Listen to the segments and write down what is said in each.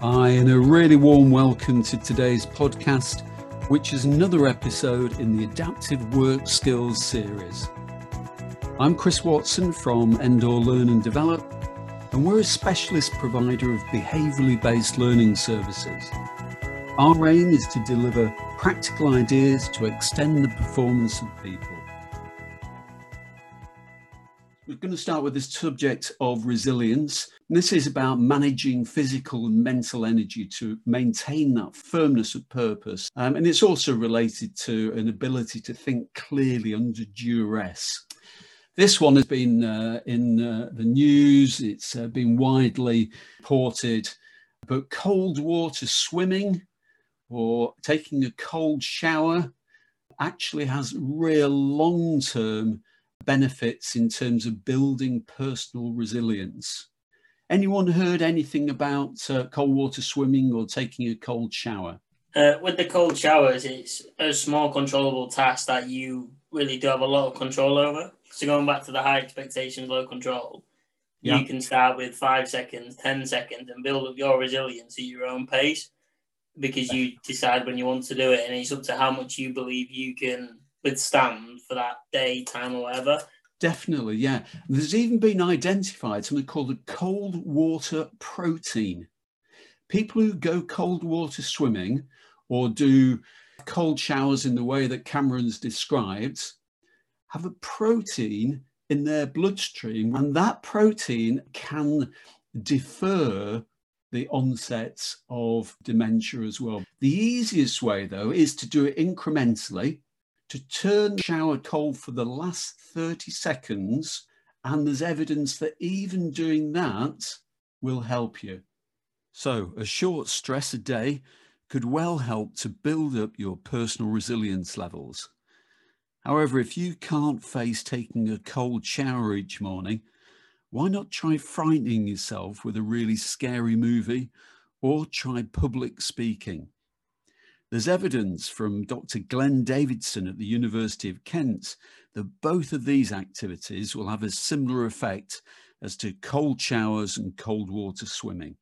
Hi, and a really warm welcome to today's podcast, which is another episode in the Adaptive Work Skills series. I'm Chris Watson from Endor Learn and Develop, and we're a specialist provider of behaviourally based learning services. Our aim is to deliver practical ideas to extend the performance of people. We're going to start with this subject of resilience. This is about managing physical and mental energy to maintain that firmness of purpose. Um, and it's also related to an ability to think clearly under duress. This one has been uh, in uh, the news, It's uh, been widely reported. But cold water swimming or taking a cold shower actually has real long term benefits in terms of building personal resilience. Anyone heard anything about uh, cold water swimming or taking a cold shower? Uh, with the cold showers, it's a small controllable task that you really do have a lot of control over. So going back to the high expectations, low control, yeah. you can start with five seconds, ten seconds, and build up your resilience at your own pace because you decide when you want to do it, and it's up to how much you believe you can withstand for that day, time, or whatever. Definitely, yeah. There's even been identified something called a cold water protein. People who go cold water swimming or do cold showers in the way that Cameron's described have a protein in their bloodstream, and that protein can defer the onset of dementia as well. The easiest way, though, is to do it incrementally to turn the shower cold for the last 30 seconds. And there's evidence that even doing that will help you. So, a short stress a day could well help to build up your personal resilience levels. However, if you can't face taking a cold shower each morning, why not try frightening yourself with a really scary movie or try public speaking? There's evidence from Dr. Glenn Davidson at the University of Kent that both of these activities will have a similar effect as to cold showers and cold water swimming.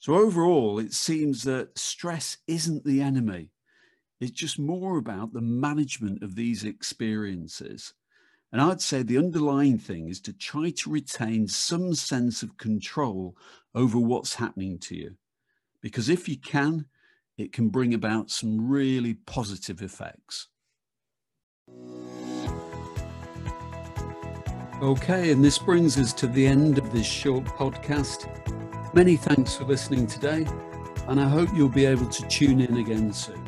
So, overall, it seems that stress isn't the enemy. It's just more about the management of these experiences. And I'd say the underlying thing is to try to retain some sense of control over what's happening to you. Because if you can, it can bring about some really positive effects. Okay, and this brings us to the end of this short podcast. Many thanks for listening today, and I hope you'll be able to tune in again soon.